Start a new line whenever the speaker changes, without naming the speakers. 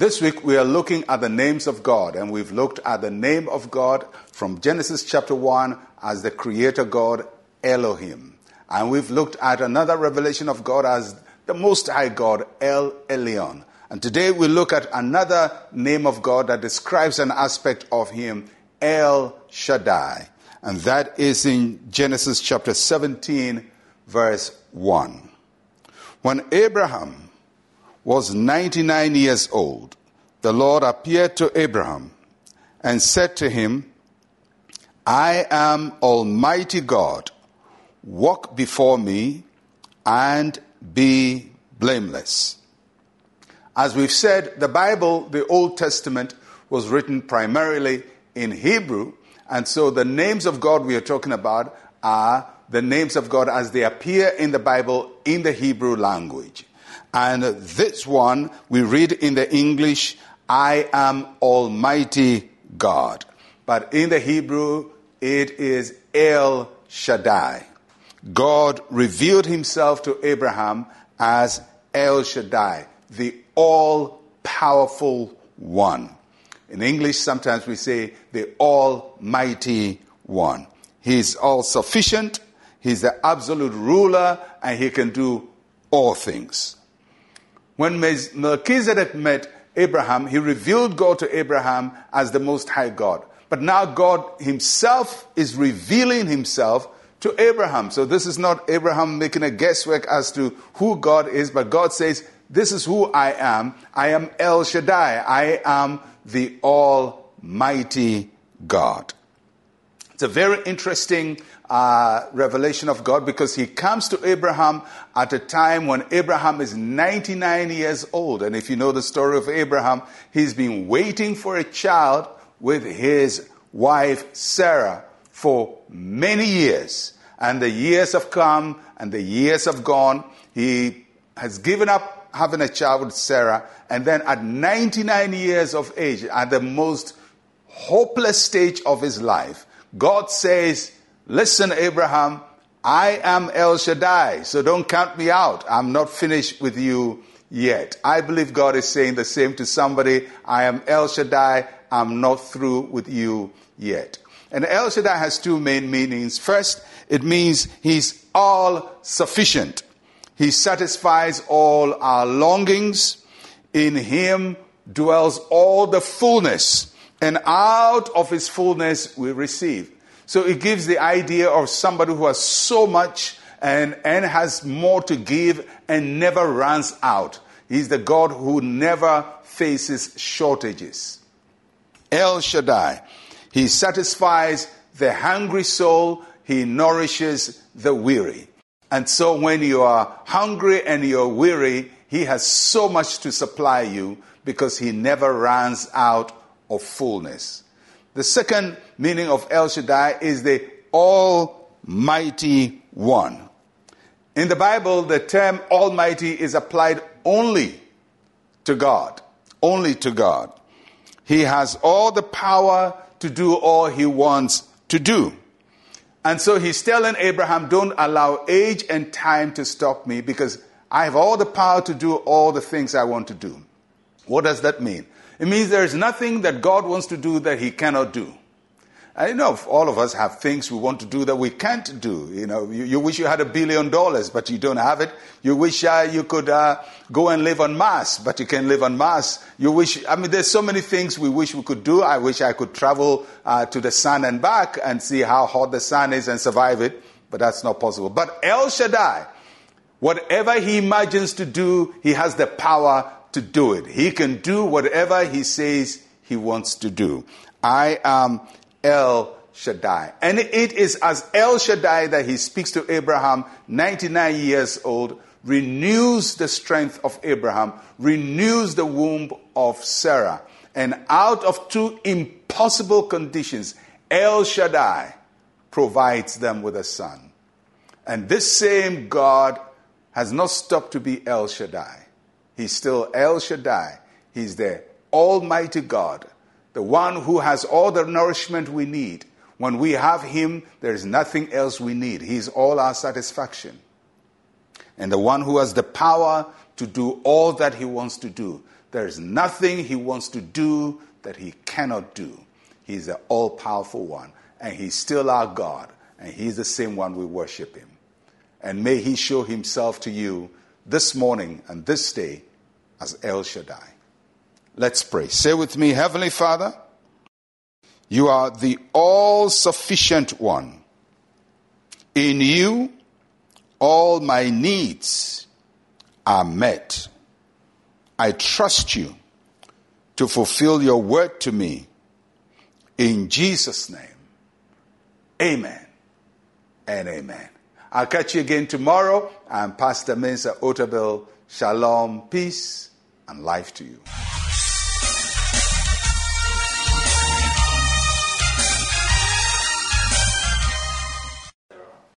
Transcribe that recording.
This week we are looking at the names of God, and we've looked at the name of God from Genesis chapter 1 as the Creator God Elohim. And we've looked at another revelation of God as the Most High God El Elyon. And today we look at another name of God that describes an aspect of Him, El Shaddai. And that is in Genesis chapter 17, verse 1. When Abraham was 99 years old, the Lord appeared to Abraham and said to him, I am Almighty God. Walk before me and be blameless. As we've said, the Bible, the Old Testament, was written primarily in Hebrew, and so the names of God we are talking about are the names of God as they appear in the Bible in the Hebrew language. And this one we read in the English, I am Almighty God. But in the Hebrew, it is El Shaddai. God revealed himself to Abraham as El Shaddai, the all powerful one. In English, sometimes we say the Almighty One. He's all sufficient, He's the absolute ruler, and He can do all things. When Melchizedek met Abraham, he revealed God to Abraham as the Most High God. But now God Himself is revealing Himself to Abraham. So this is not Abraham making a guesswork as to who God is, but God says, This is who I am. I am El Shaddai. I am the Almighty God. It's a very interesting uh, revelation of God because he comes to Abraham at a time when Abraham is 99 years old. And if you know the story of Abraham, he's been waiting for a child with his wife Sarah for many years. And the years have come and the years have gone. He has given up having a child with Sarah. And then at 99 years of age, at the most hopeless stage of his life, God says, Listen, Abraham, I am El Shaddai, so don't count me out. I'm not finished with you yet. I believe God is saying the same to somebody. I am El Shaddai, I'm not through with you yet. And El Shaddai has two main meanings. First, it means he's all sufficient. He satisfies all our longings. In him dwells all the fullness, and out of his fullness we receive. So it gives the idea of somebody who has so much and, and has more to give and never runs out. He's the God who never faces shortages. El Shaddai. He satisfies the hungry soul, he nourishes the weary. And so when you are hungry and you're weary, he has so much to supply you because he never runs out of fullness. The second meaning of El Shaddai is the Almighty One. In the Bible, the term Almighty is applied only to God. Only to God. He has all the power to do all he wants to do. And so he's telling Abraham, don't allow age and time to stop me because I have all the power to do all the things I want to do. What does that mean? It means there is nothing that God wants to do that He cannot do. I know all of us have things we want to do that we can't do. You know, you, you wish you had a billion dollars, but you don't have it. You wish uh, you could uh, go and live on Mars, but you can't live on Mars. You wish, I mean, there's so many things we wish we could do. I wish I could travel uh, to the sun and back and see how hot the sun is and survive it, but that's not possible. But El Shaddai, whatever he imagines to do, he has the power to do it. He can do whatever he says he wants to do. I am El Shaddai. And it is as El Shaddai that he speaks to Abraham, 99 years old, renews the strength of Abraham, renews the womb of Sarah. And out of two impossible conditions, El Shaddai provides them with a son. And this same God has not stopped to be El Shaddai. He's still El Shaddai. He's the Almighty God, the one who has all the nourishment we need. When we have Him, there is nothing else we need. He's all our satisfaction. And the one who has the power to do all that He wants to do. There is nothing he wants to do that he cannot do. He's the all powerful one, and he's still our God, and he's the same one we worship him. And may he show himself to you this morning and this day as El Shaddai. Let's pray. Say with me, Heavenly Father, you are the all sufficient one. In you, all my needs are met. I trust you to fulfill your word to me. In Jesus' name, amen and amen. I'll catch you again tomorrow. I'm Pastor Mensa Otabil. Shalom, peace, and life to you.